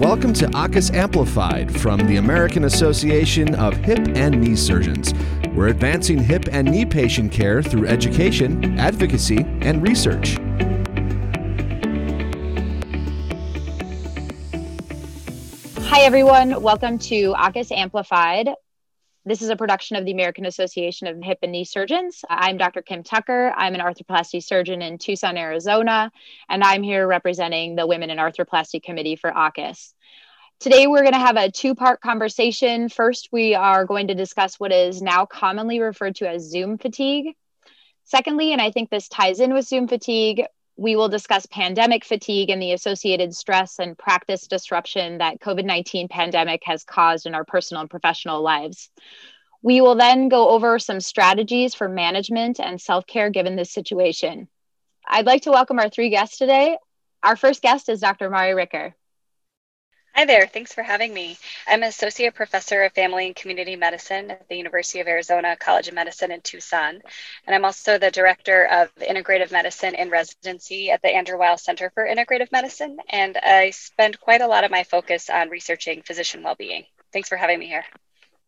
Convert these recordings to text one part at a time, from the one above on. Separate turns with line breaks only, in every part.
Welcome to AAHKS Amplified from the American Association of Hip and Knee Surgeons. We're advancing hip and knee patient care through education, advocacy, and research.
Hi, everyone. Welcome to AAHKS Amplified. This is a production of the American Association of Hip and Knee Surgeons. I'm Dr. Kim Tucker. I'm an arthroplasty surgeon in Tucson, Arizona, and I'm here representing the Women in Arthroplasty Committee for AAHKS. Today, we're going to have a two part conversation. First, we are going to discuss what is now commonly referred to as Zoom fatigue. Secondly, and I think this ties in with Zoom fatigue, we will discuss pandemic fatigue and the associated stress and practice disruption that COVID-19 pandemic has caused in our personal and professional lives. We will then go over some strategies for management and self-care given this situation. I'd like to welcome our three guests today. Our first guest is Dr. Mari Ricker.
Hi there, thanks for having me. I'm an Associate Professor of Family and Community Medicine at the University of Arizona College of Medicine in Tucson. And I'm also the Director of Integrative Medicine in Residency at the Andrew Weil Center for Integrative Medicine. And I spend quite a lot of my focus on researching physician well being. Thanks for having me here.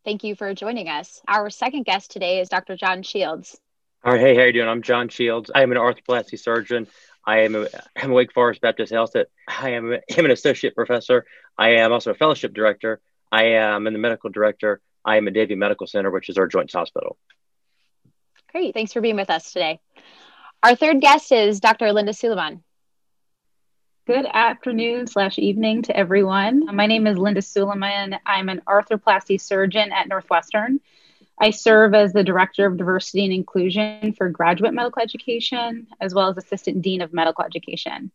Thank you for joining us. Our second guest today is Dr. John Shields.
All right, hey, how are you doing? I'm John Shields. I am an arthroplasty surgeon I am a, I'm a Wake Forest Baptist Health. I am, a, I'm an associate professor. I am also a fellowship director. I am in the medical director. I am at Davie Medical Center, which is our joint Hospital.
Great. Thanks for being with us today. Our third guest is Dr. Linda Suleiman.
Good afternoon slash evening to everyone. My name is Linda Suleiman. I'm an arthroplasty surgeon at Northwestern. I serve as the Director of Diversity and Inclusion for graduate medical education, as well as Assistant Dean of Medical Education.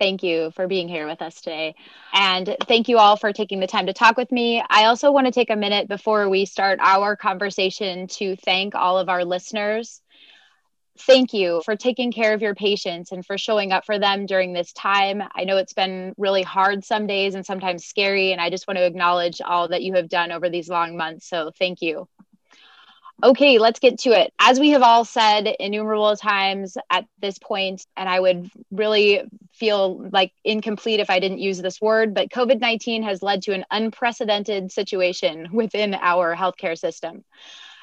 Thank you for being here with us today. And thank you all for taking the time to talk with me. I also want to take a minute before we start our conversation to thank all of our listeners. Thank you for taking care of your patients and for showing up for them during this time. I know it's been really hard some days and sometimes scary, and I just want to acknowledge all that you have done over these long months. So thank you. Okay, let's get to it. As we have all said innumerable times at this point, and I would really feel like incomplete if I didn't use this word, but COVID 19 has led to an unprecedented situation within our healthcare system.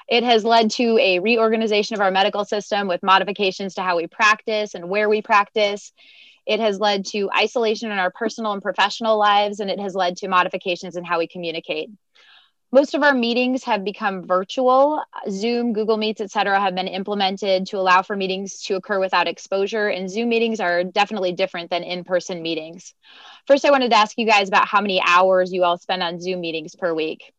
It has led to a reorganization of our medical system with modifications to how we practice and where we practice. It has led to isolation in our personal and professional lives, and it has led to modifications in how we communicate most of our meetings have become virtual. Zoom google meets etc have been implemented to allow for meetings to occur without exposure and zoom meetings are definitely different than in-person meetings. First i wanted to ask you guys about how many hours you all spend on zoom meetings per week.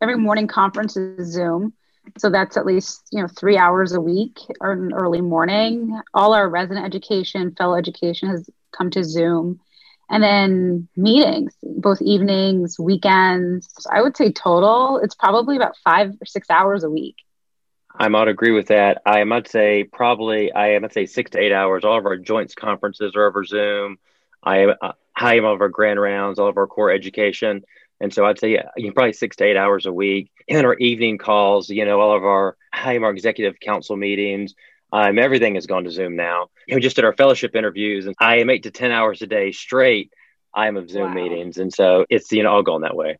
Every morning conference is zoom so that's at least you know three hours a week or an early morning. All our resident education fellow education has come to zoom and then meetings, both evenings, weekends. I would say total, it's probably about five or six hours a week.
I might agree with that. I might say probably I might say six to eight hours. All of our joints conferences are over Zoom. I am I all of our grand rounds, all of our core education, and so I'd say yeah, you probably six to eight hours a week. And our evening calls, you know, all of our I am our executive council meetings, um, everything has gone to Zoom now. We just did our fellowship interviews, and I am eight to ten hours a day straight. I am of Zoom wow. meetings, and so it's you know all going that way.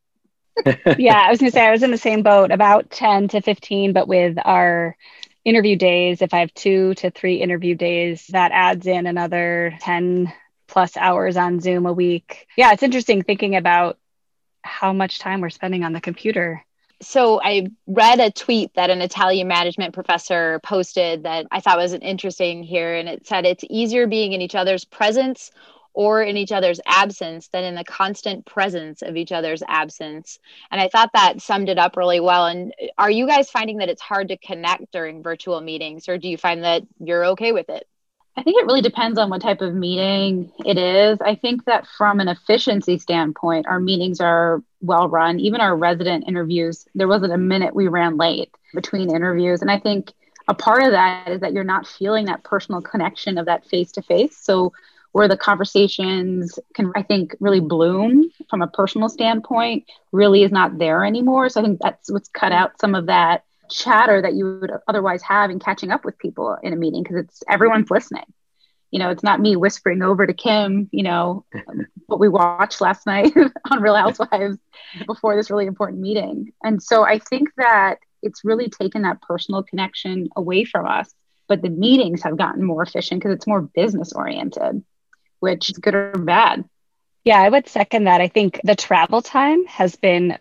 yeah, I was gonna say I was in the same boat, about ten to fifteen, but with our interview days, if I have two to three interview days, that adds in another ten plus hours on Zoom a week. Yeah, it's interesting thinking about how much time we're spending on the computer
so I read a tweet that an Italian management professor posted that I thought was interesting here. And it said it's easier being in each other's presence or in each other's absence than in the constant presence of each other's absence. And I thought that summed it up really well. And are you guys finding that it's hard to connect during virtual meetings, or do you find that you're okay with it?
I think it really depends on what type of meeting it is. I think that from an efficiency standpoint, our meetings are well run. Even our resident interviews, there wasn't a minute we ran late between interviews. And I think a part of that is that you're not feeling that personal connection of that face to face. So, where the conversations can, I think, really bloom from a personal standpoint, really is not there anymore. So, I think that's what's cut out some of that chatter that you would otherwise have in catching up with people in a meeting because it's everyone's listening. You know, it's not me whispering over to Kim, you know, what we watched last night on Real Housewives before this really important meeting. And so I think that it's really taken that personal connection away from us. But the meetings have gotten more efficient because it's more business oriented, which is good or bad.
Yeah, I would second that. I think the travel time has been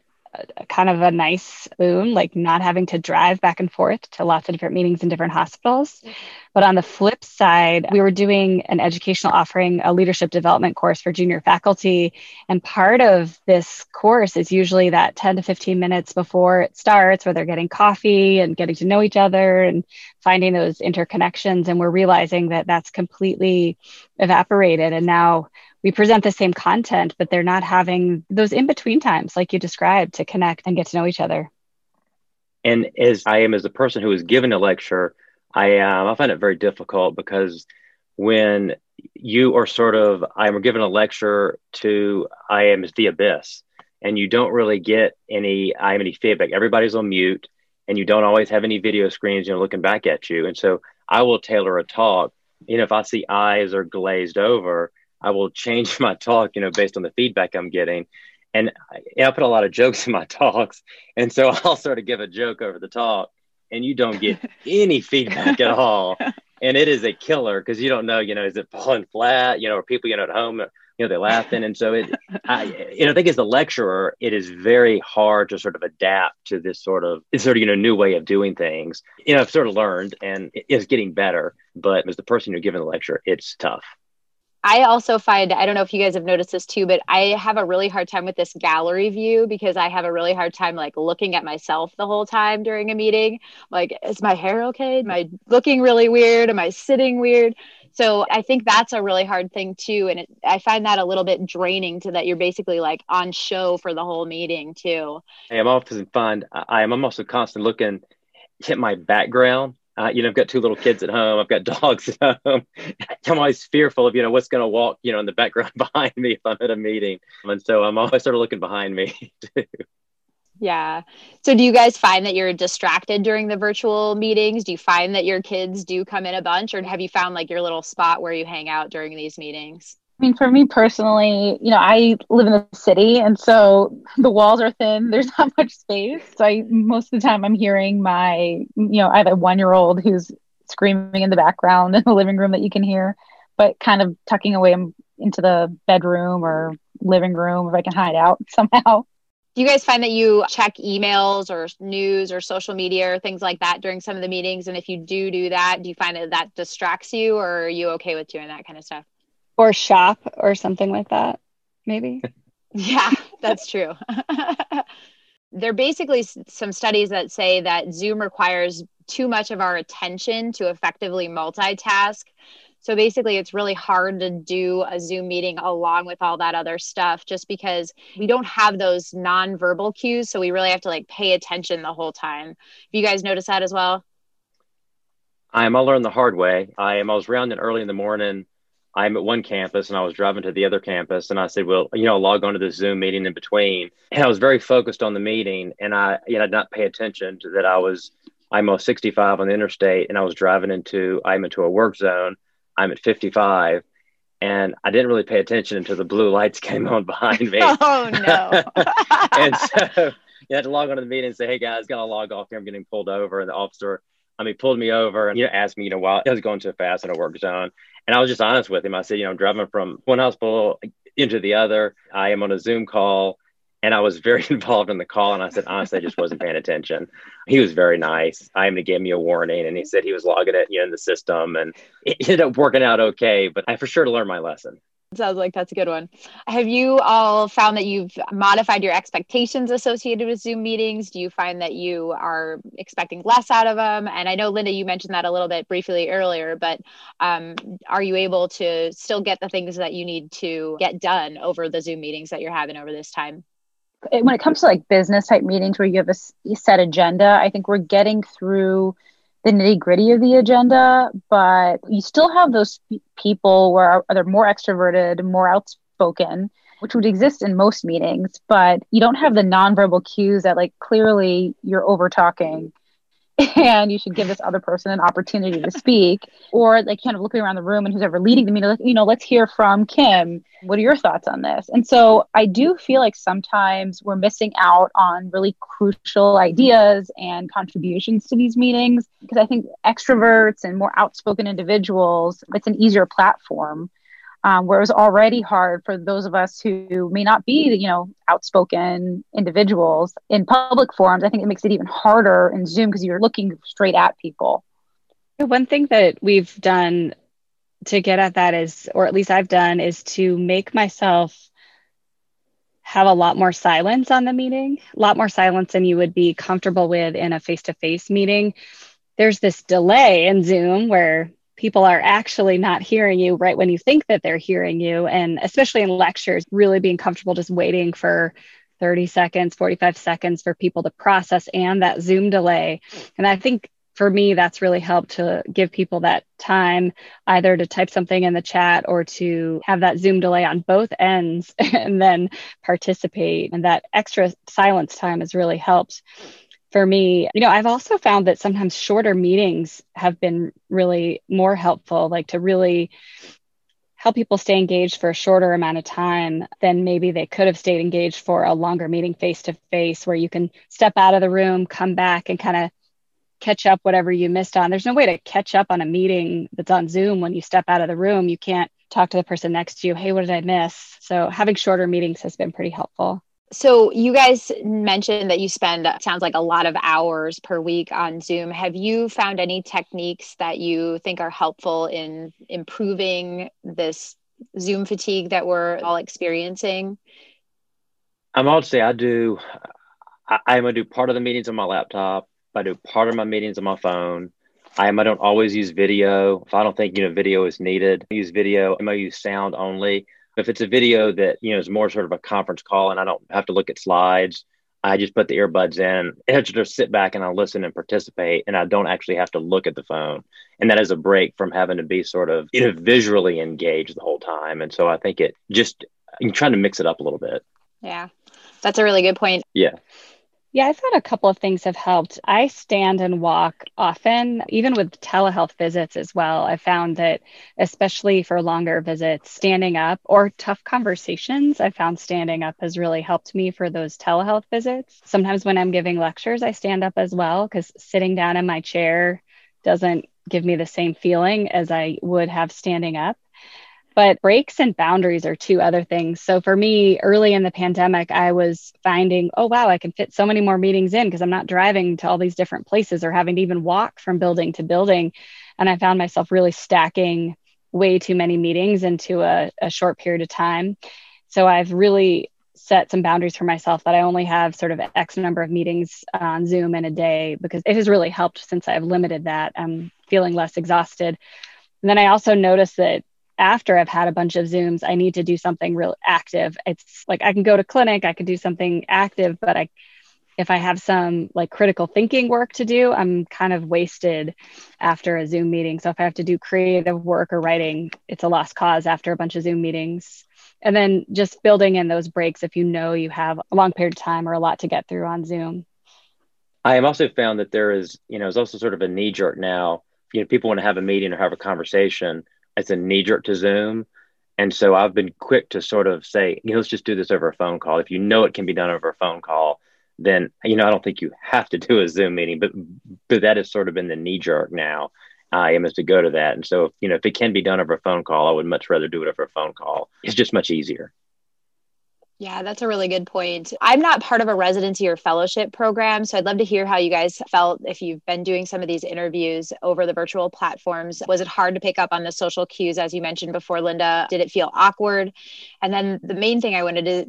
kind of a nice boon, like not having to drive back and forth to lots of different meetings in different hospitals. Mm-hmm. But on the flip side, we were doing an educational offering, a leadership development course for junior faculty. And part of this course is usually that 10 to 15 minutes before it starts, where they're getting coffee and getting to know each other and finding those interconnections. And we're realizing that that's completely evaporated. And now we present the same content, but they're not having those in between times, like you described, to connect and get to know each other.
And as I am as a person who is given a lecture, I um, I find it very difficult because when you are sort of I'm given a lecture to I am the abyss, and you don't really get any I am any feedback. Everybody's on mute, and you don't always have any video screens, you know, looking back at you. And so I will tailor a talk. You know, if I see eyes are glazed over, I will change my talk, you know, based on the feedback I'm getting. And I, I put a lot of jokes in my talks. And so I'll sort of give a joke over the talk and you don't get any feedback at all. And it is a killer because you don't know, you know, is it falling flat? You know, or people, you know, at home, you know, they're laughing. And so it, I, you know, I think as a lecturer, it is very hard to sort of adapt to this sort of, sort of, you know, new way of doing things. You know, I've sort of learned and it's getting better. But as the person you're giving the lecture, it's tough.
I also find, I don't know if you guys have noticed this too, but I have a really hard time with this gallery view because I have a really hard time like looking at myself the whole time during a meeting. Like, is my hair okay? Am I looking really weird? Am I sitting weird? So I think that's a really hard thing too. And it, I find that a little bit draining to that you're basically like on show for the whole meeting too.
Hey, I am often find I am also constantly looking at my background uh, you know, I've got two little kids at home. I've got dogs at home. I'm always fearful of, you know, what's going to walk, you know, in the background behind me if I'm at a meeting. And so I'm always sort of looking behind me too.
Yeah. So do you guys find that you're distracted during the virtual meetings? Do you find that your kids do come in a bunch or have you found like your little spot where you hang out during these meetings?
I mean, for me personally, you know, I live in the city, and so the walls are thin. There's not much space. So I most of the time I'm hearing my, you know, I have a one year old who's screaming in the background in the living room that you can hear, but kind of tucking away into the bedroom or living room if I can hide out somehow.
Do you guys find that you check emails or news or social media or things like that during some of the meetings? And if you do do that, do you find that that distracts you, or are you okay with doing that kind of stuff?
Or shop or something like that maybe?
Yeah that's true. There are basically some studies that say that zoom requires too much of our attention to effectively multitask. So basically it's really hard to do a zoom meeting along with all that other stuff just because we don't have those nonverbal cues so we really have to like pay attention the whole time. Have you guys noticed that as well?
I am all learned the hard way. I am i was rounding early in the morning I'm at one campus and I was driving to the other campus and I said, well, you know, log on to this Zoom meeting in between. And I was very focused on the meeting and I, you know, I did not pay attention to that I was, I'm a 65 on the interstate and I was driving into, I'm into a work zone. I'm at 55 and I didn't really pay attention until the blue lights came on behind me.
Oh no.
and so you had to log on to the meeting and say, Hey guys, gotta log off here. I'm getting pulled over. And the officer, I mean, pulled me over and you know, asked me, you know, why I was going too fast in a work zone. And I was just honest with him. I said, you know, I'm driving from one hospital into the other. I am on a Zoom call. And I was very involved in the call. And I said, honestly, I just wasn't paying attention. He was very nice. I even gave me a warning and he said he was logging it you know, in the system and it ended up working out okay. But I for sure learned my lesson.
Sounds like that's a good one. Have you all found that you've modified your expectations associated with Zoom meetings? Do you find that you are expecting less out of them? And I know, Linda, you mentioned that a little bit briefly earlier, but um, are you able to still get the things that you need to get done over the Zoom meetings that you're having over this time?
When it comes to like business type meetings where you have a set agenda, I think we're getting through the nitty gritty of the agenda, but you still have those people where they're more extroverted, more outspoken, which would exist in most meetings, but you don't have the nonverbal cues that like clearly you're over talking and you should give this other person an opportunity to speak. Or like kind of looking around the room and who's ever leading the meeting, you know, let's hear from Kim. What are your thoughts on this? And so I do feel like sometimes we're missing out on really crucial ideas and contributions to these meetings because I think extroverts and more outspoken individuals, it's an easier platform um, where it was already hard for those of us who may not be, you know, outspoken individuals in public forums. I think it makes it even harder in Zoom because you're looking straight at people.
One thing that we've done to get at that is, or at least I've done, is to make myself have a lot more silence on the meeting, a lot more silence than you would be comfortable with in a face to face meeting. There's this delay in Zoom where people are actually not hearing you right when you think that they're hearing you. And especially in lectures, really being comfortable just waiting for 30 seconds, 45 seconds for people to process and that Zoom delay. And I think for me, that's really helped to give people that time either to type something in the chat or to have that Zoom delay on both ends and then participate. And that extra silence time has really helped for me, you know, I've also found that sometimes shorter meetings have been really more helpful, like to really help people stay engaged for a shorter amount of time than maybe they could have stayed engaged for a longer meeting face to face, where you can step out of the room, come back, and kind of catch up whatever you missed on. There's no way to catch up on a meeting that's on Zoom when you step out of the room. You can't talk to the person next to you, hey, what did I miss? So having shorter meetings has been pretty helpful.
So you guys mentioned that you spend uh, sounds like a lot of hours per week on Zoom. Have you found any techniques that you think are helpful in improving this Zoom fatigue that we're all experiencing?
I'm say I do. I, I'm gonna do part of the meetings on my laptop. I do part of my meetings on my phone. I, am, I don't always use video. If I don't think you know video is needed, I use video. I use sound only. If it's a video that you know is more sort of a conference call and I don't have to look at slides, I just put the earbuds in and I just sit back and I listen and participate, and I don't actually have to look at the phone. And that is a break from having to be sort of you know visually engaged the whole time. And so I think it just I'm trying to mix it up a little bit.
Yeah, that's a really good point.
Yeah.
Yeah, I thought a couple of things have helped. I stand and walk often, even with telehealth visits as well. I found that, especially for longer visits, standing up or tough conversations, I found standing up has really helped me for those telehealth visits. Sometimes when I'm giving lectures, I stand up as well because sitting down in my chair doesn't give me the same feeling as I would have standing up. But breaks and boundaries are two other things. So for me, early in the pandemic, I was finding, oh, wow, I can fit so many more meetings in because I'm not driving to all these different places or having to even walk from building to building. And I found myself really stacking way too many meetings into a, a short period of time. So I've really set some boundaries for myself that I only have sort of X number of meetings on Zoom in a day because it has really helped since I've limited that. I'm feeling less exhausted. And then I also noticed that after I've had a bunch of Zooms, I need to do something real active. It's like I can go to clinic, I can do something active, but I if I have some like critical thinking work to do, I'm kind of wasted after a Zoom meeting. So if I have to do creative work or writing, it's a lost cause after a bunch of Zoom meetings. And then just building in those breaks if you know you have a long period of time or a lot to get through on Zoom.
I have also found that there is, you know, it's also sort of a knee jerk now. You know, people want to have a meeting or have a conversation it's a knee jerk to Zoom. And so I've been quick to sort of say, you know, let's just do this over a phone call. If you know it can be done over a phone call, then you know I don't think you have to do a Zoom meeting, but but that has sort of been the knee jerk now. I am is to go to that, and so you know if it can be done over a phone call, I would much rather do it over a phone call. It's just much easier.
Yeah, that's a really good point. I'm not part of a residency or fellowship program, so I'd love to hear how you guys felt if you've been doing some of these interviews over the virtual platforms. Was it hard to pick up on the social cues, as you mentioned before, Linda? Did it feel awkward? And then the main thing I wanted to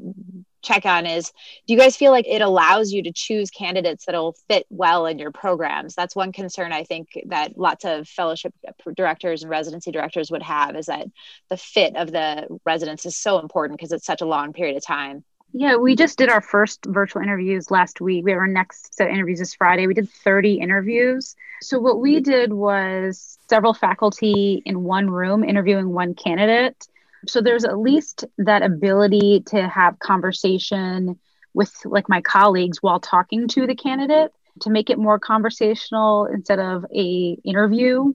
check on is do you guys feel like it allows you to choose candidates that'll fit well in your programs that's one concern i think that lots of fellowship directors and residency directors would have is that the fit of the residents is so important because it's such a long period of time
yeah, we just did our first virtual interviews last week. We have our next set of interviews this Friday. We did 30 interviews. So, what we did was several faculty in one room interviewing one candidate. So there's at least that ability to have conversation with like my colleagues while talking to the candidate. to make it more conversational instead of a interview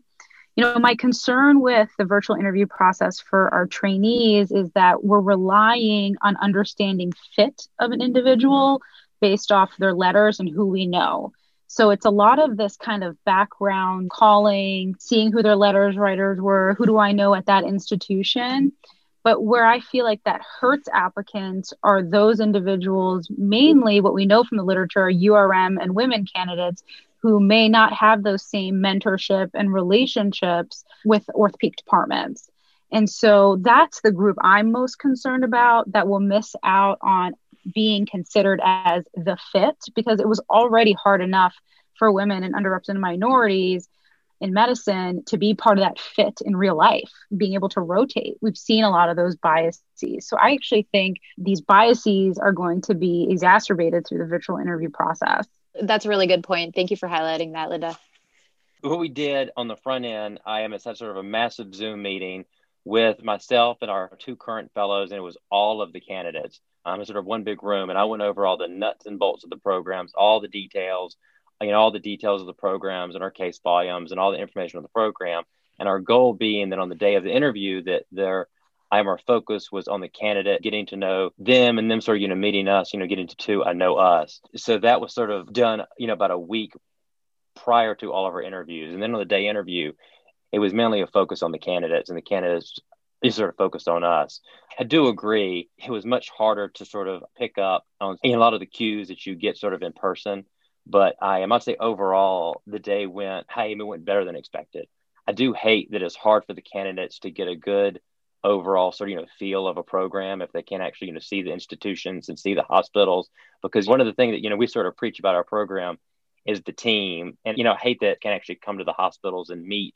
you know my concern with the virtual interview process for our trainees is that we're relying on understanding fit of an individual based off their letters and who we know so it's a lot of this kind of background calling seeing who their letters writers were who do i know at that institution but where I feel like that hurts applicants are those individuals, mainly what we know from the literature, URM and women candidates who may not have those same mentorship and relationships with orthopedic departments. And so that's the group I'm most concerned about that will miss out on being considered as the fit because it was already hard enough for women and underrepresented minorities in medicine to be part of that fit in real life, being able to rotate. We've seen a lot of those biases. So I actually think these biases are going to be exacerbated through the virtual interview process.
That's a really good point. Thank you for highlighting that, Linda.
What we did on the front end, I am at sort of a massive Zoom meeting with myself and our two current fellows, and it was all of the candidates. I'm um, sort of one big room, and I went over all the nuts and bolts of the programs, all the details, you know, all the details of the programs and our case volumes and all the information on the program. And our goal being that on the day of the interview, that their our focus was on the candidate, getting to know them and them sort of, you know, meeting us, you know, getting to two, I know us. So that was sort of done, you know, about a week prior to all of our interviews. And then on the day interview, it was mainly a focus on the candidates and the candidates is sort of focused on us. I do agree. It was much harder to sort of pick up on a lot of the cues that you get sort of in person. But I, am, I must say, overall, the day went, hey, it went better than expected. I do hate that it's hard for the candidates to get a good overall sort of you know feel of a program if they can't actually you know see the institutions and see the hospitals because one of the things that you know we sort of preach about our program is the team and you know I hate that can actually come to the hospitals and meet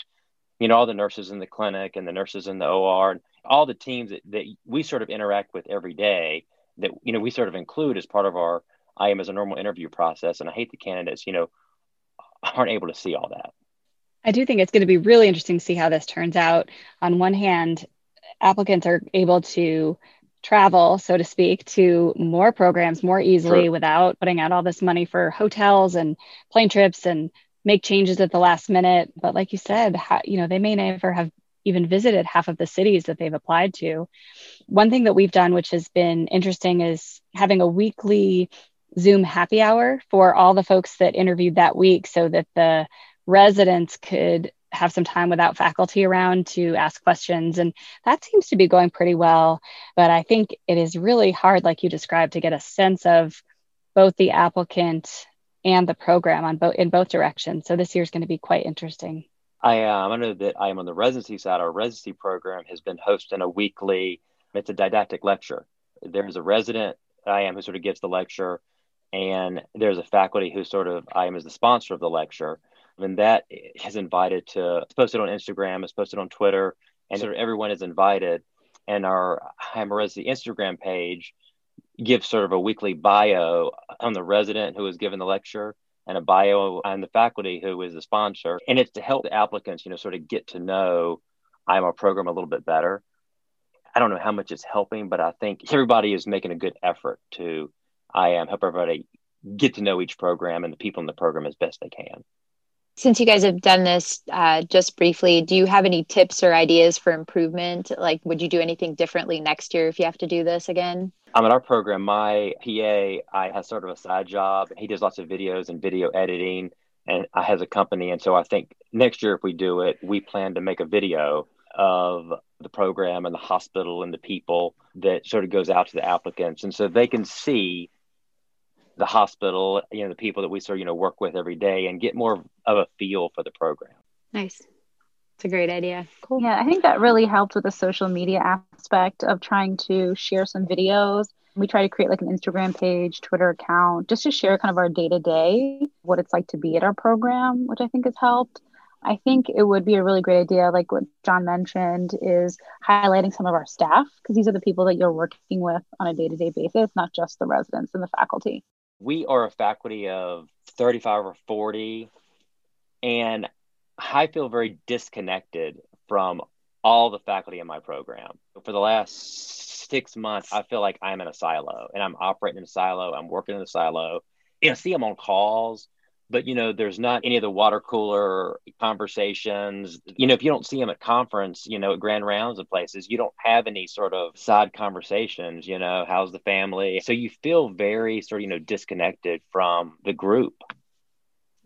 you know all the nurses in the clinic and the nurses in the OR and all the teams that, that we sort of interact with every day that you know we sort of include as part of our I am as a normal interview process and I hate the candidates you know aren't able to see all that
I do think it's going to be really interesting to see how this turns out. On one hand, applicants are able to travel, so to speak, to more programs more easily sure. without putting out all this money for hotels and plane trips and make changes at the last minute. But like you said, you know, they may never have even visited half of the cities that they've applied to. One thing that we've done, which has been interesting, is having a weekly Zoom happy hour for all the folks that interviewed that week so that the residents could have some time without faculty around to ask questions. And that seems to be going pretty well. But I think it is really hard, like you described, to get a sense of both the applicant and the program on both in both directions. So this year is going to be quite interesting.
I am. I know that I am on the residency side. Our residency program has been hosting a weekly. It's a didactic lecture. There's a resident I am who sort of gives the lecture, and there's a faculty who sort of I am as the sponsor of the lecture and that is invited to it's posted on Instagram, it's posted on Twitter, and sort of everyone is invited. And our Hymoresi Instagram page gives sort of a weekly bio on the resident who is given the lecture and a bio on the faculty who is the sponsor. And it's to help the applicants, you know, sort of get to know I'm a program a little bit better. I don't know how much it's helping, but I think everybody is making a good effort to I am help everybody get to know each program and the people in the program as best they can
since you guys have done this uh, just briefly, do you have any tips or ideas for improvement? Like, would you do anything differently next year if you have to do this again?
I'm in our program. My PA, I has sort of a side job. He does lots of videos and video editing, and I has a company. And so I think next year, if we do it, we plan to make a video of the program and the hospital and the people that sort of goes out to the applicants, and so they can see the hospital, you know, the people that we sort of, you know, work with every day and get more of a feel for the program.
Nice. It's a great idea.
Cool. Yeah, I think that really helped with the social media aspect of trying to share some videos. We try to create like an Instagram page, Twitter account, just to share kind of our day to day, what it's like to be at our program, which I think has helped. I think it would be a really great idea, like what John mentioned, is highlighting some of our staff because these are the people that you're working with on a day to day basis, not just the residents and the faculty
we are a faculty of 35 or 40 and i feel very disconnected from all the faculty in my program. For the last six months i feel like i'm in a silo and i'm operating in a silo i'm working in a silo you know see i'm on calls but you know there's not any of the water cooler conversations. You know if you don't see them at conference you know at grand rounds of places you don't have any sort of side conversations you know how's the family? So you feel very sort of you know disconnected from the group.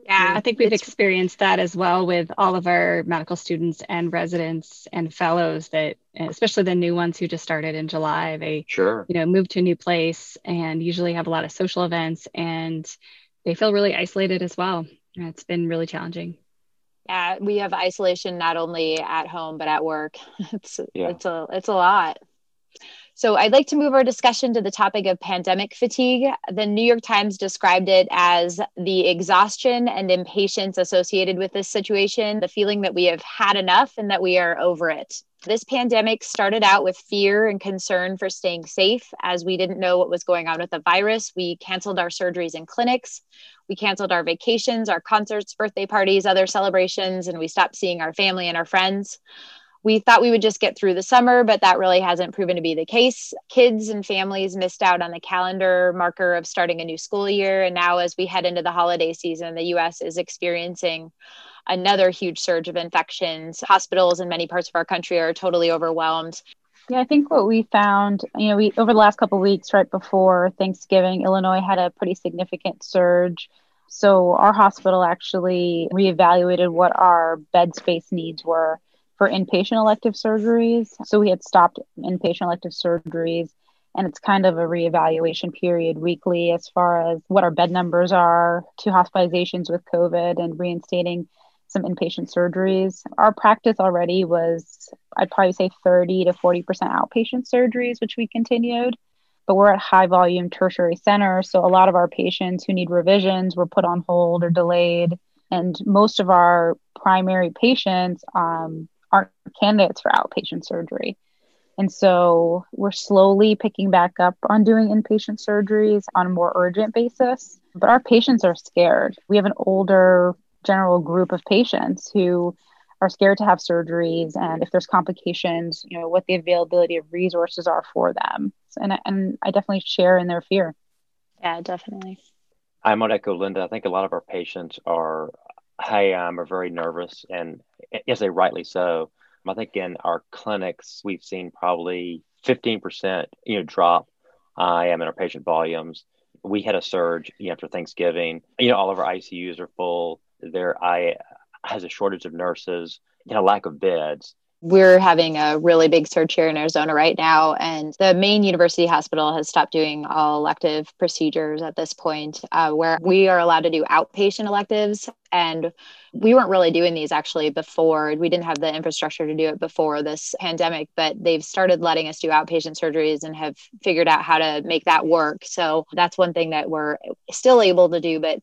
Yeah, I think we've experienced that as well with all of our medical students and residents and fellows that especially the new ones who just started in July, they
sure,
you know, move to a new place and usually have a lot of social events and they feel really isolated as well. It's been really challenging.
Yeah, we have isolation not only at home but at work. It's yeah. it's a it's a lot. So I'd like to move our discussion to the topic of pandemic fatigue. The New York Times described it as the exhaustion and impatience associated with this situation, the feeling that we have had enough and that we are over it. This pandemic started out with fear and concern for staying safe as we didn't know what was going on with the virus. We canceled our surgeries and clinics. We canceled our vacations, our concerts, birthday parties, other celebrations, and we stopped seeing our family and our friends we thought we would just get through the summer, but that really hasn't proven to be the case. Kids and families missed out on the calendar marker of starting a new school year. And now, as we head into the holiday season, the US is experiencing another huge surge of infections. Hospitals in many parts of our country are totally overwhelmed.
Yeah, I think what we found, you know, we over the last couple weeks, right before Thanksgiving, Illinois had a pretty significant surge. So our hospital actually reevaluated what our bed space needs were for inpatient elective surgeries. So we had stopped inpatient elective surgeries, and it's kind of a reevaluation period weekly as far as what our bed numbers are to hospitalizations with COVID and reinstating some inpatient surgeries. Our practice already was, I'd probably say 30 to 40% outpatient surgeries, which we continued. But we're at high volume tertiary centers. So a lot of our patients who need revisions were put on hold or delayed. And most of our primary patients um, aren't candidates for outpatient surgery. And so we're slowly picking back up on doing inpatient surgeries on a more urgent basis. But our patients are scared. We have an older general group of patients who are scared to have surgeries and if there's complications, you know, what the availability of resources are for them. And, and I definitely share in their fear.
Yeah, definitely.
I'm on Echo Linda. I think a lot of our patients are hey, are very nervous, and yes, they rightly so. I think in our clinics we've seen probably 15% you know drop. Uh, I am in our patient volumes. We had a surge you know, after Thanksgiving. You know, all of our ICUs are full. There, I has a shortage of nurses. You know, lack of beds
we're having a really big surge here in Arizona right now, and the main university hospital has stopped doing all elective procedures at this point, uh, where we are allowed to do outpatient electives. And we weren't really doing these actually before. We didn't have the infrastructure to do it before this pandemic, but they've started letting us do outpatient surgeries and have figured out how to make that work. So that's one thing that we're still able to do. But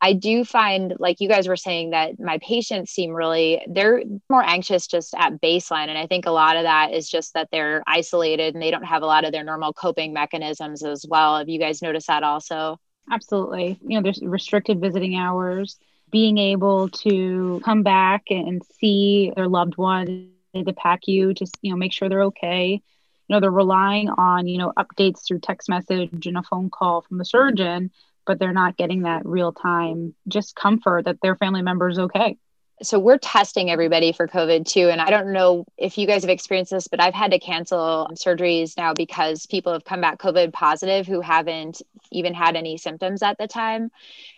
I do find, like you guys were saying, that my patients seem really, they're more anxious just at baseline. And I think a lot of that is just that they're isolated and they don't have a lot of their normal coping mechanisms as well. Have you guys noticed that also?
Absolutely. You know, there's restricted visiting hours, being able to come back and see their loved one to pack you, just, you know, make sure they're okay. You know, they're relying on, you know, updates through text message and a phone call from the surgeon but they're not getting that real time just comfort that their family member is okay.
So we're testing everybody for COVID too. And I don't know if you guys have experienced this, but I've had to cancel surgeries now because people have come back COVID positive who haven't even had any symptoms at the time.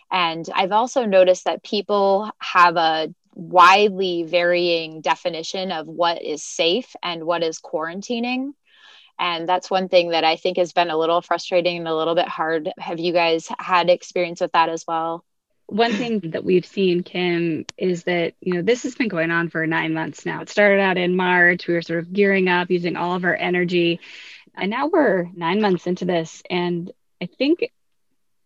And I've also noticed that people have a widely varying definition of what is safe and what is quarantining. And that's one thing that I think has been a little frustrating and a little bit hard. Have you guys had experience with that as well?
One thing that we've seen, Kim, is that, you know, this has been going on for nine months now. It started out in March. We were sort of gearing up, using all of our energy. And now we're nine months into this. And I think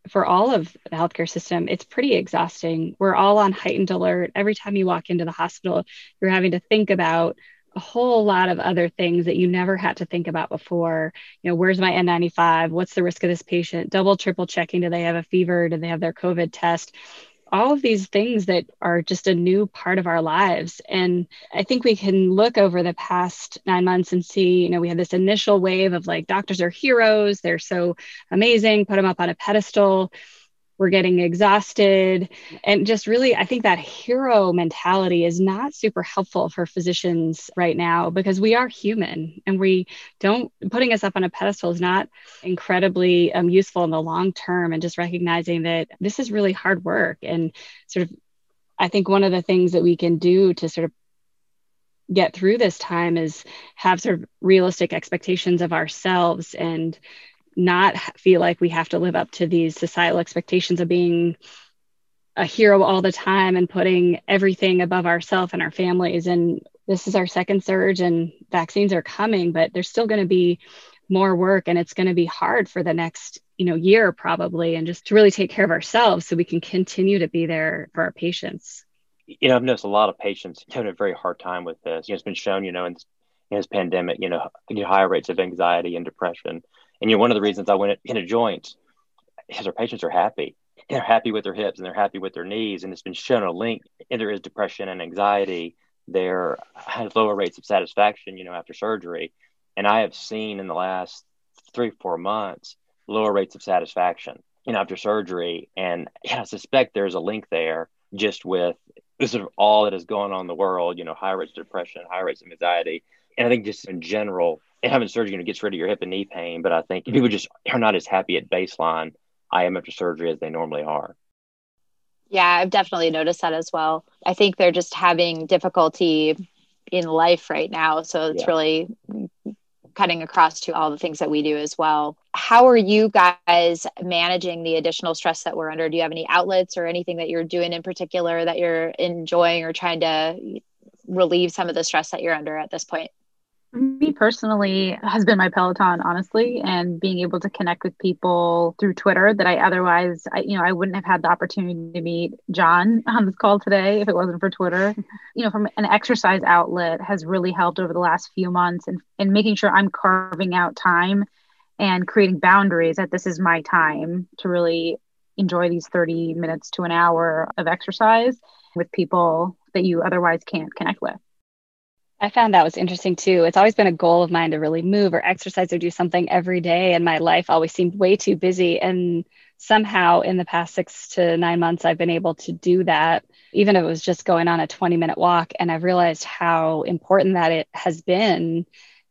for all of the healthcare system, it's pretty exhausting. We're all on heightened alert. Every time you walk into the hospital, you're having to think about a whole lot of other things that you never had to think about before. You know, where's my N95? What's the risk of this patient? Double, triple checking. Do they have a fever? Do they have their COVID test? All of these things that are just a new part of our lives. And I think we can look over the past nine months and see, you know, we had this initial wave of like doctors are heroes, they're so amazing, put them up on a pedestal we're getting exhausted. And just really, I think that hero mentality is not super helpful for physicians right now because we are human and we don't, putting us up on a pedestal is not incredibly um, useful in the long term. And just recognizing that this is really hard work and sort of I think one of the things that we can do to sort of get through this time is have sort of realistic expectations of ourselves and not feel like we have to live up to these societal expectations of being a hero all the time and putting everything above ourselves and our families. And this is our second surge and vaccines are coming but there's still going to be more work and it's going to be hard for the next you know year probably and just to really take care of ourselves so we can continue to be there for our patients.
You know i've noticed a lot of patients having a very hard time with this. You know it's been shown you know in, in this pandemic you know higher rates of anxiety and depression and you know, one of the reasons I went in a joint is our patients are happy. They're happy with their hips and they're happy with their knees. And it's been shown a link. And there is depression and anxiety. There has lower rates of satisfaction, you know, after surgery. And I have seen in the last three, four months, lower rates of satisfaction, you know, after surgery. And I suspect there's a link there just with sort of all that is going on in the world, you know, high rates of depression, high rates of anxiety. And I think just in general, and having surgery you know, gets rid of your hip and knee pain, but I think people just are not as happy at baseline I am after surgery as they normally are.
Yeah, I've definitely noticed that as well. I think they're just having difficulty in life right now. So it's yeah. really cutting across to all the things that we do as well. How are you guys managing the additional stress that we're under? Do you have any outlets or anything that you're doing in particular that you're enjoying or trying to relieve some of the stress that you're under at this point?
Me personally has been my peloton honestly and being able to connect with people through twitter that i otherwise I, you know i wouldn't have had the opportunity to meet john on this call today if it wasn't for twitter. You know from an exercise outlet has really helped over the last few months and, and making sure i'm carving out time and creating boundaries that this is my time to really enjoy these 30 minutes to an hour of exercise with people that you otherwise can't connect with
I found that was interesting too. It's always been a goal of mine to really move or exercise or do something every day. And my life always seemed way too busy. And somehow in the past six to nine months, I've been able to do that, even if it was just going on a 20 minute walk. And I've realized how important that it has been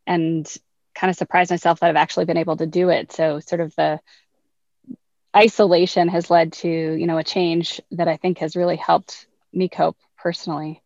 and kind of surprised myself that I've actually been able to do it. So, sort of the isolation has led to, you know, a change that I think has really helped me cope personally.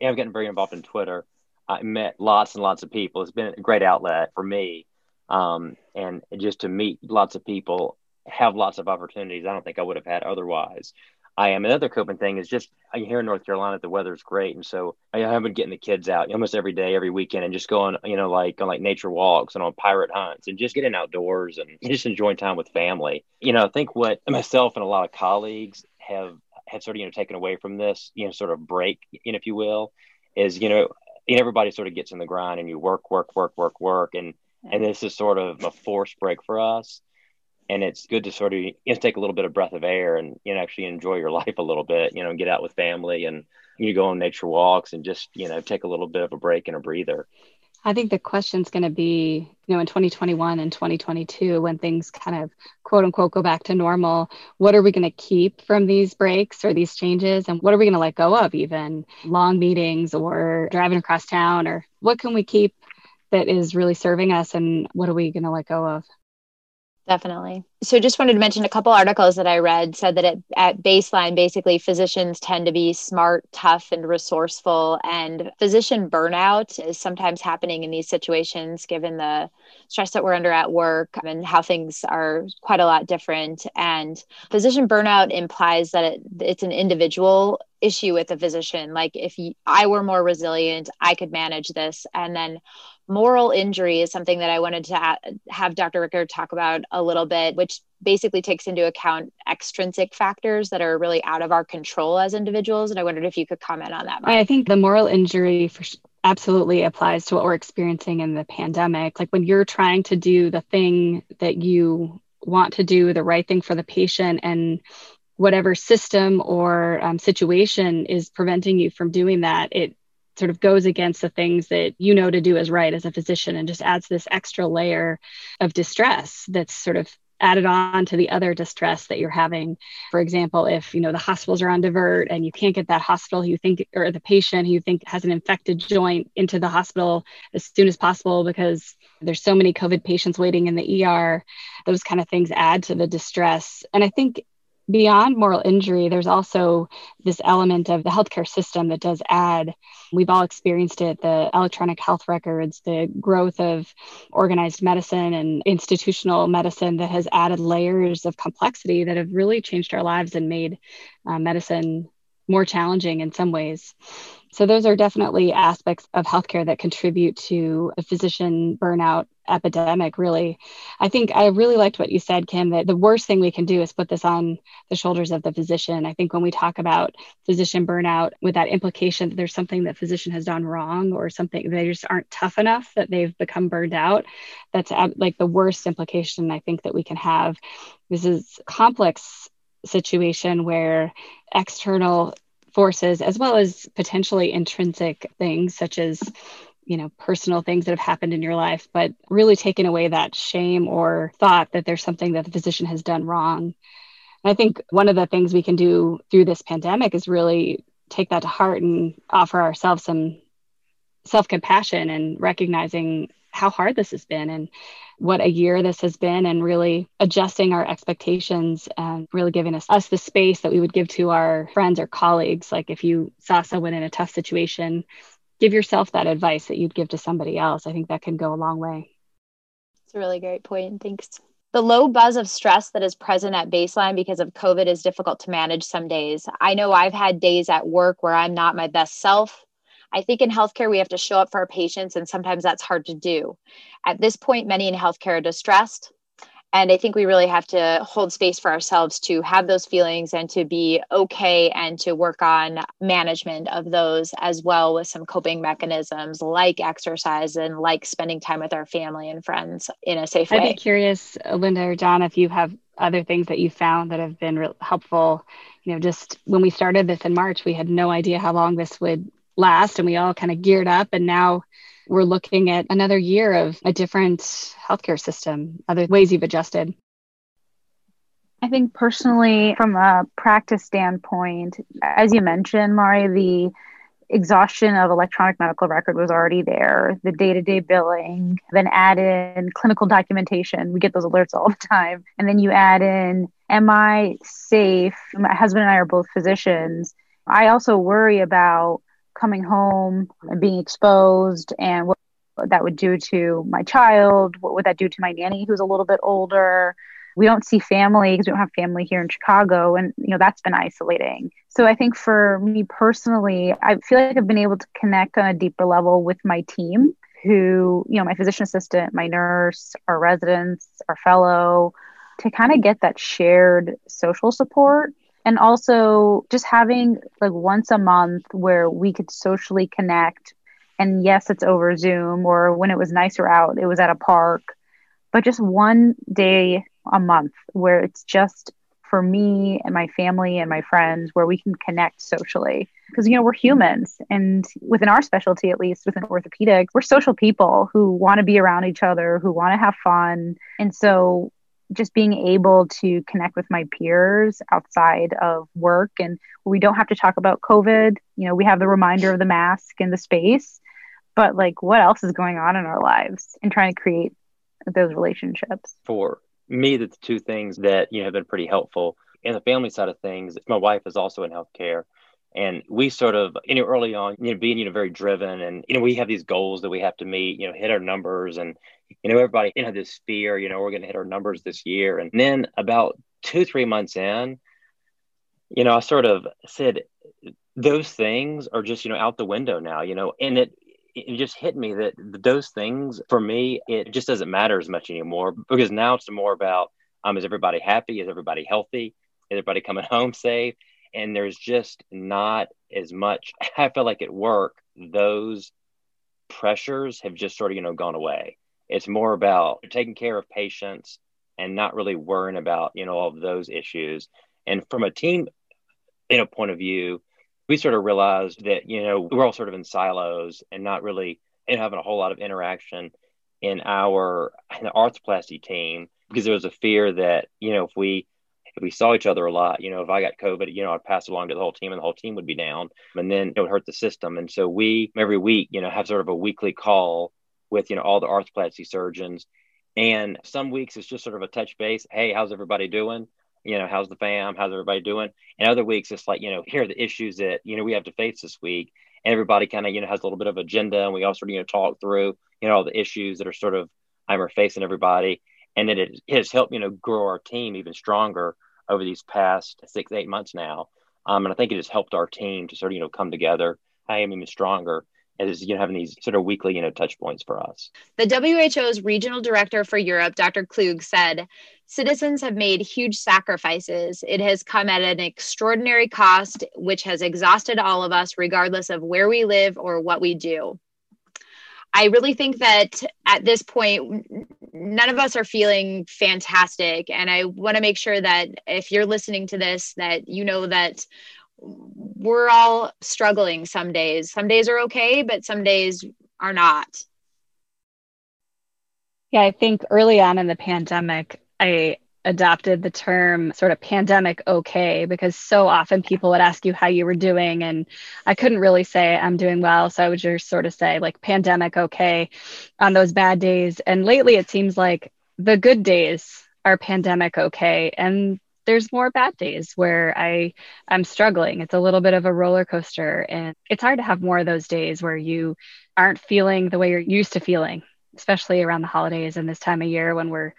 Yeah, I'm getting very involved in Twitter I met lots and lots of people. It's been a great outlet for me. Um, and just to meet lots of people, have lots of opportunities I don't think I would have had otherwise. I am. Another coping thing is just here in North Carolina, the weather's great, and so I have been getting the kids out almost every day, every weekend, and just going, you know, like on like nature walks and on pirate hunts, and just getting outdoors and just enjoying time with family. You know, I think what myself and a lot of colleagues have have sort of you know taken away from this, you know, sort of break, know, if you will, is you know everybody sort of gets in the grind and you work, work, work, work, work, and and this is sort of a forced break for us. And it's good to sort of you know, take a little bit of breath of air and you know actually enjoy your life a little bit. You know, and get out with family and you go on nature walks and just you know take a little bit of a break and a breather.
I think the question's going to be, you know, in 2021 and 2022, when things kind of quote unquote go back to normal, what are we going to keep from these breaks or these changes? And what are we going to let go of, even long meetings or driving across town? Or what can we keep that is really serving us? And what are we going to let go of?
Definitely. So, just wanted to mention a couple articles that I read said that at, at baseline, basically, physicians tend to be smart, tough, and resourceful. And physician burnout is sometimes happening in these situations, given the stress that we're under at work and how things are quite a lot different. And physician burnout implies that it, it's an individual issue with a physician. Like, if I were more resilient, I could manage this. And then moral injury is something that I wanted to have Dr. Ricker talk about a little bit, which basically takes into account extrinsic factors that are really out of our control as individuals. And I wondered if you could comment on that.
I think the moral injury for absolutely applies to what we're experiencing in the pandemic. Like when you're trying to do the thing that you want to do, the right thing for the patient, and whatever system or um, situation is preventing you from doing that, it sort of goes against the things that you know to do as right as a physician and just adds this extra layer of distress that's sort of added on to the other distress that you're having. For example, if you know the hospitals are on divert and you can't get that hospital you think or the patient who you think has an infected joint into the hospital as soon as possible because there's so many COVID patients waiting in the ER, those kind of things add to the distress. And I think beyond moral injury, there's also this element of the healthcare system that does add. We've all experienced it the electronic health records, the growth of organized medicine and institutional medicine that has added layers of complexity that have really changed our lives and made uh, medicine more challenging in some ways. So, those are definitely aspects of healthcare that contribute to a physician burnout epidemic, really. I think I really liked what you said, Kim, that the worst thing we can do is put this on the shoulders of the physician. I think when we talk about physician burnout with that implication that there's something that physician has done wrong or something they just aren't tough enough that they've become burned out, that's like the worst implication I think that we can have. This is complex situation where external forces as well as potentially intrinsic things such as you know personal things that have happened in your life but really taking away that shame or thought that there's something that the physician has done wrong. And i think one of the things we can do through this pandemic is really take that to heart and offer ourselves some self-compassion and recognizing how hard this has been and what a year this has been and really adjusting our expectations and really giving us us the space that we would give to our friends or colleagues like if you saw someone in a tough situation give yourself that advice that you'd give to somebody else i think that can go a long way
it's a really great point thanks the low buzz of stress that is present at baseline because of COVID is difficult to manage some days. I know I've had days at work where I'm not my best self. I think in healthcare, we have to show up for our patients, and sometimes that's hard to do. At this point, many in healthcare are distressed. And I think we really have to hold space for ourselves to have those feelings and to be okay and to work on management of those as well with some coping mechanisms like exercise and like spending time with our family and friends in a safe
I'd
way.
I'd be curious, uh, Linda or John, if you have other things that you found that have been helpful. You know, just when we started this in March, we had no idea how long this would last and we all kind of geared up and now we're looking at another year of a different healthcare system other ways you've adjusted.
I think personally from a practice standpoint as you mentioned mari the exhaustion of electronic medical record was already there. The day-to-day billing then add in clinical documentation. We get those alerts all the time. And then you add in am i safe? My husband and i are both physicians. I also worry about coming home and being exposed and what that would do to my child what would that do to my nanny who's a little bit older. We don't see family because we don't have family here in chicago and you know that's been isolating. So i think for me personally i feel like i've been able to connect on a deeper level with my team who you know my physician assistant my nurse our residents our fellow to kind of get that shared social support and also just having like once a month where we could socially connect and yes it's over zoom or when it was nicer out it was at a park but just one day a month where it's just for me and my family and my friends where we can connect socially. Because you know we're humans and within our specialty at least within orthopedics we're social people who want to be around each other who want to have fun. And so just being able to connect with my peers outside of work. And we don't have to talk about covid. You know we have the reminder of the mask and the space but like what else is going on in our lives and trying to create those relationships?
For me the two things that you know have been pretty helpful. In the family side of things my wife is also in healthcare and we sort of you know early on you know being you know very driven and you know we have these goals that we have to meet you know hit our numbers and you know everybody you know this fear you know we're going to hit our numbers this year and then about two three months in you know i sort of said those things are just you know out the window now you know and it it just hit me that those things for me it just doesn't matter as much anymore because now it's more about um is everybody happy is everybody healthy is everybody coming home safe and there's just not as much i feel like at work those pressures have just sort of you know gone away. It's more about taking care of patients and not really worrying about you know all of those issues. And from a team you know point of view we sort of realized that you know we're all sort of in silos and not really and having a whole lot of interaction in our in the arthroplasty team because there was a fear that you know if we if we saw each other a lot, you know, if I got COVID, you know, I'd pass it along to the whole team and the whole team would be down and then it would hurt the system. And so we every week, you know, have sort of a weekly call with, you know, all the arthroplasty surgeons. And some weeks it's just sort of a touch base. Hey, how's everybody doing? You know, how's the fam? How's everybody doing? And other weeks it's like, you know, here are the issues that, you know, we have to face this week. And everybody kind of, you know, has a little bit of agenda and we all sort of, you know, talk through, you know, all the issues that are sort of I'm facing everybody. And it has helped, you know, grow our team even stronger over these past six, eight months now. Um, and I think it has helped our team to sort of, you know, come together. I am even stronger as you know having these sort of weekly you know touch points for us
the who's regional director for europe dr Kluge said citizens have made huge sacrifices it has come at an extraordinary cost which has exhausted all of us regardless of where we live or what we do I really think that at this point, none of us are feeling fantastic. And I want to make sure that if you're listening to this, that you know that we're all struggling some days. Some days are okay, but some days are not.
Yeah, I think early on in the pandemic, I adopted the term sort of pandemic okay because so often people would ask you how you were doing and I couldn't really say I'm doing well. So I would just sort of say like pandemic okay on those bad days. And lately it seems like the good days are pandemic okay and there's more bad days where I I'm struggling. It's a little bit of a roller coaster and it's hard to have more of those days where you aren't feeling the way you're used to feeling especially around the holidays and this time of year when we're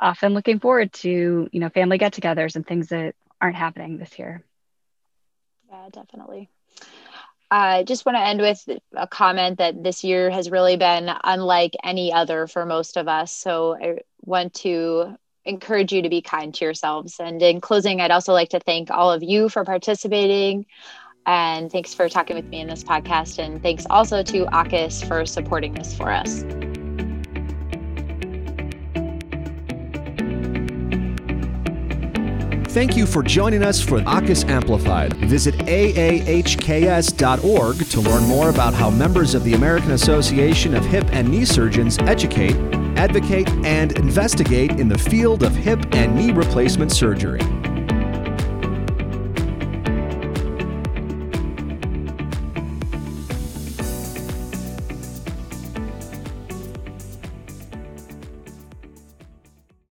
often looking forward to you know family get-togethers and things that aren't happening this year
yeah definitely I just want to end with a comment that this year has really been unlike any other for most of us. So I want to encourage you to be kind to yourselves. And in closing, I'd also like to thank all of you for participating. And thanks for talking with me in this podcast. And thanks also to AAHKS for supporting this for us.
Thank you for joining us for AAHKS Amplified. Visit aahks.org to learn more about how members of the American Association of Hip and Knee Surgeons educate, advocate, and investigate in the field of hip and knee replacement surgery.